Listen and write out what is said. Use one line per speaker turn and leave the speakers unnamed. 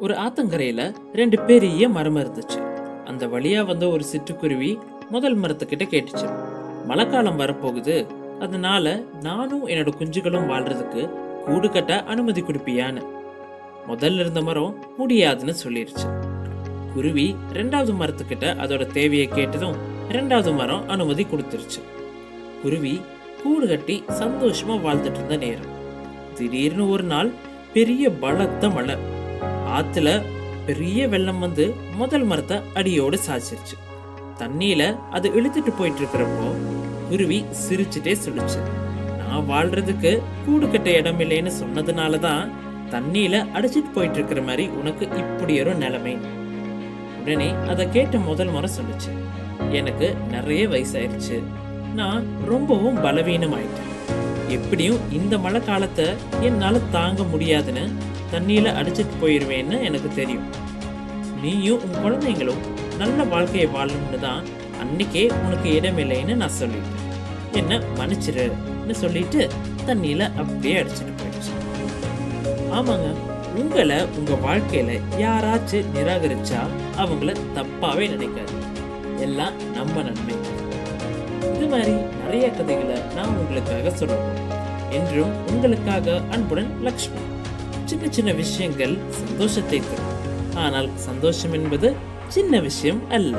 ஒரு ஆத்தங்கரையில ரெண்டு பெரிய மரம் இருந்துச்சு. அந்த வழியா வந்த ஒரு சிட்டுக்குருவி முதல் மரத்துக்கிட்ட கேட்டுச்சு. மழைக்காலம் வரப்போகுது அதனால நானும் என்னோட குஞ்சுகளும் வாழ்றதுக்கு கூடு கட்ட அனுமதி கொடுப்பியான்னு. முதல்ல இருந்த மரம் முடியாதுன்னு சொல்லிருச்சு. குருவி ரெண்டாவது மரத்துக்கிட்ட அதோட தேவையை கேட்டதும் ரெண்டாவது மரம் அனுமதி கொடுத்துருச்சு. குருவி கூடு கட்டி சந்தோஷமா வாழ்ந்துட்டு இருந்த நேரம். திடீர்னு ஒரு நாள் பெரிய பலத்த மழை. ஆத்துல பெரிய வெள்ளம் வந்து முதல் மரத்தை அடியோடு சாய்ச்சிருச்சு. தண்ணியில அது இழுத்துட்டு போயிட்டு இருக்கிறப்போ குருவி சிரிச்சுட்டே சொல்லுச்சு. நான் வாழ்றதுக்கு கூடு கட்ட இடம் இல்லைன்னு சொன்னதுனால தான் தண்ணியில அடிச்சிட்டு போயிட்டு இருக்கிற மாதிரி உனக்கு இப்படி ஒரு நிலைமை. உடனே அதை கேட்ட முதல் மரம் சொல்லுச்சு. எனக்கு நிறைய வயசாயிருச்சு. நான் ரொம்பவும் பலவீனமாயிட்டேன். எப்படியும் இந்த மழை காலத்தை என்னால தாங்க முடியாதுன்னு தண்ணியில் அடிச்சிட்டு போயிடுவேன்னு எனக்கு தெரியும். நீயும் உன் குழந்தைங்களும் நல்ல வாழ்க்கையை வாழணும்னு தான் அன்னைக்கே உனக்கு இடமில்லைன்னு நான் சொல்லிட்டேன். என்ன மன்னிச்சிருன்னு சொல்லிட்டு தண்ணியில் அப்படியே அடிச்சிட்டு போயிடுச்சு. ஆமாங்க உங்களை உங்கள் வாழ்க்கையில் யாராச்சும் நிராகரிச்சா அவங்கள தப்பாகவே நினைக்காது. எல்லாம் நம்ம நன்மை. இது மாதிரி நிறைய கதைகளை நான் உங்களுக்காக சொல்லுவோம் என்றும் உங்களுக்காக அன்புடன் லக்ஷ்மி. சின்ன சின்ன விஷயங்கள் சந்தோஷத்தை தரும். ஆனால் சந்தோஷம் என்பது சின்ன விஷயம் அல்ல.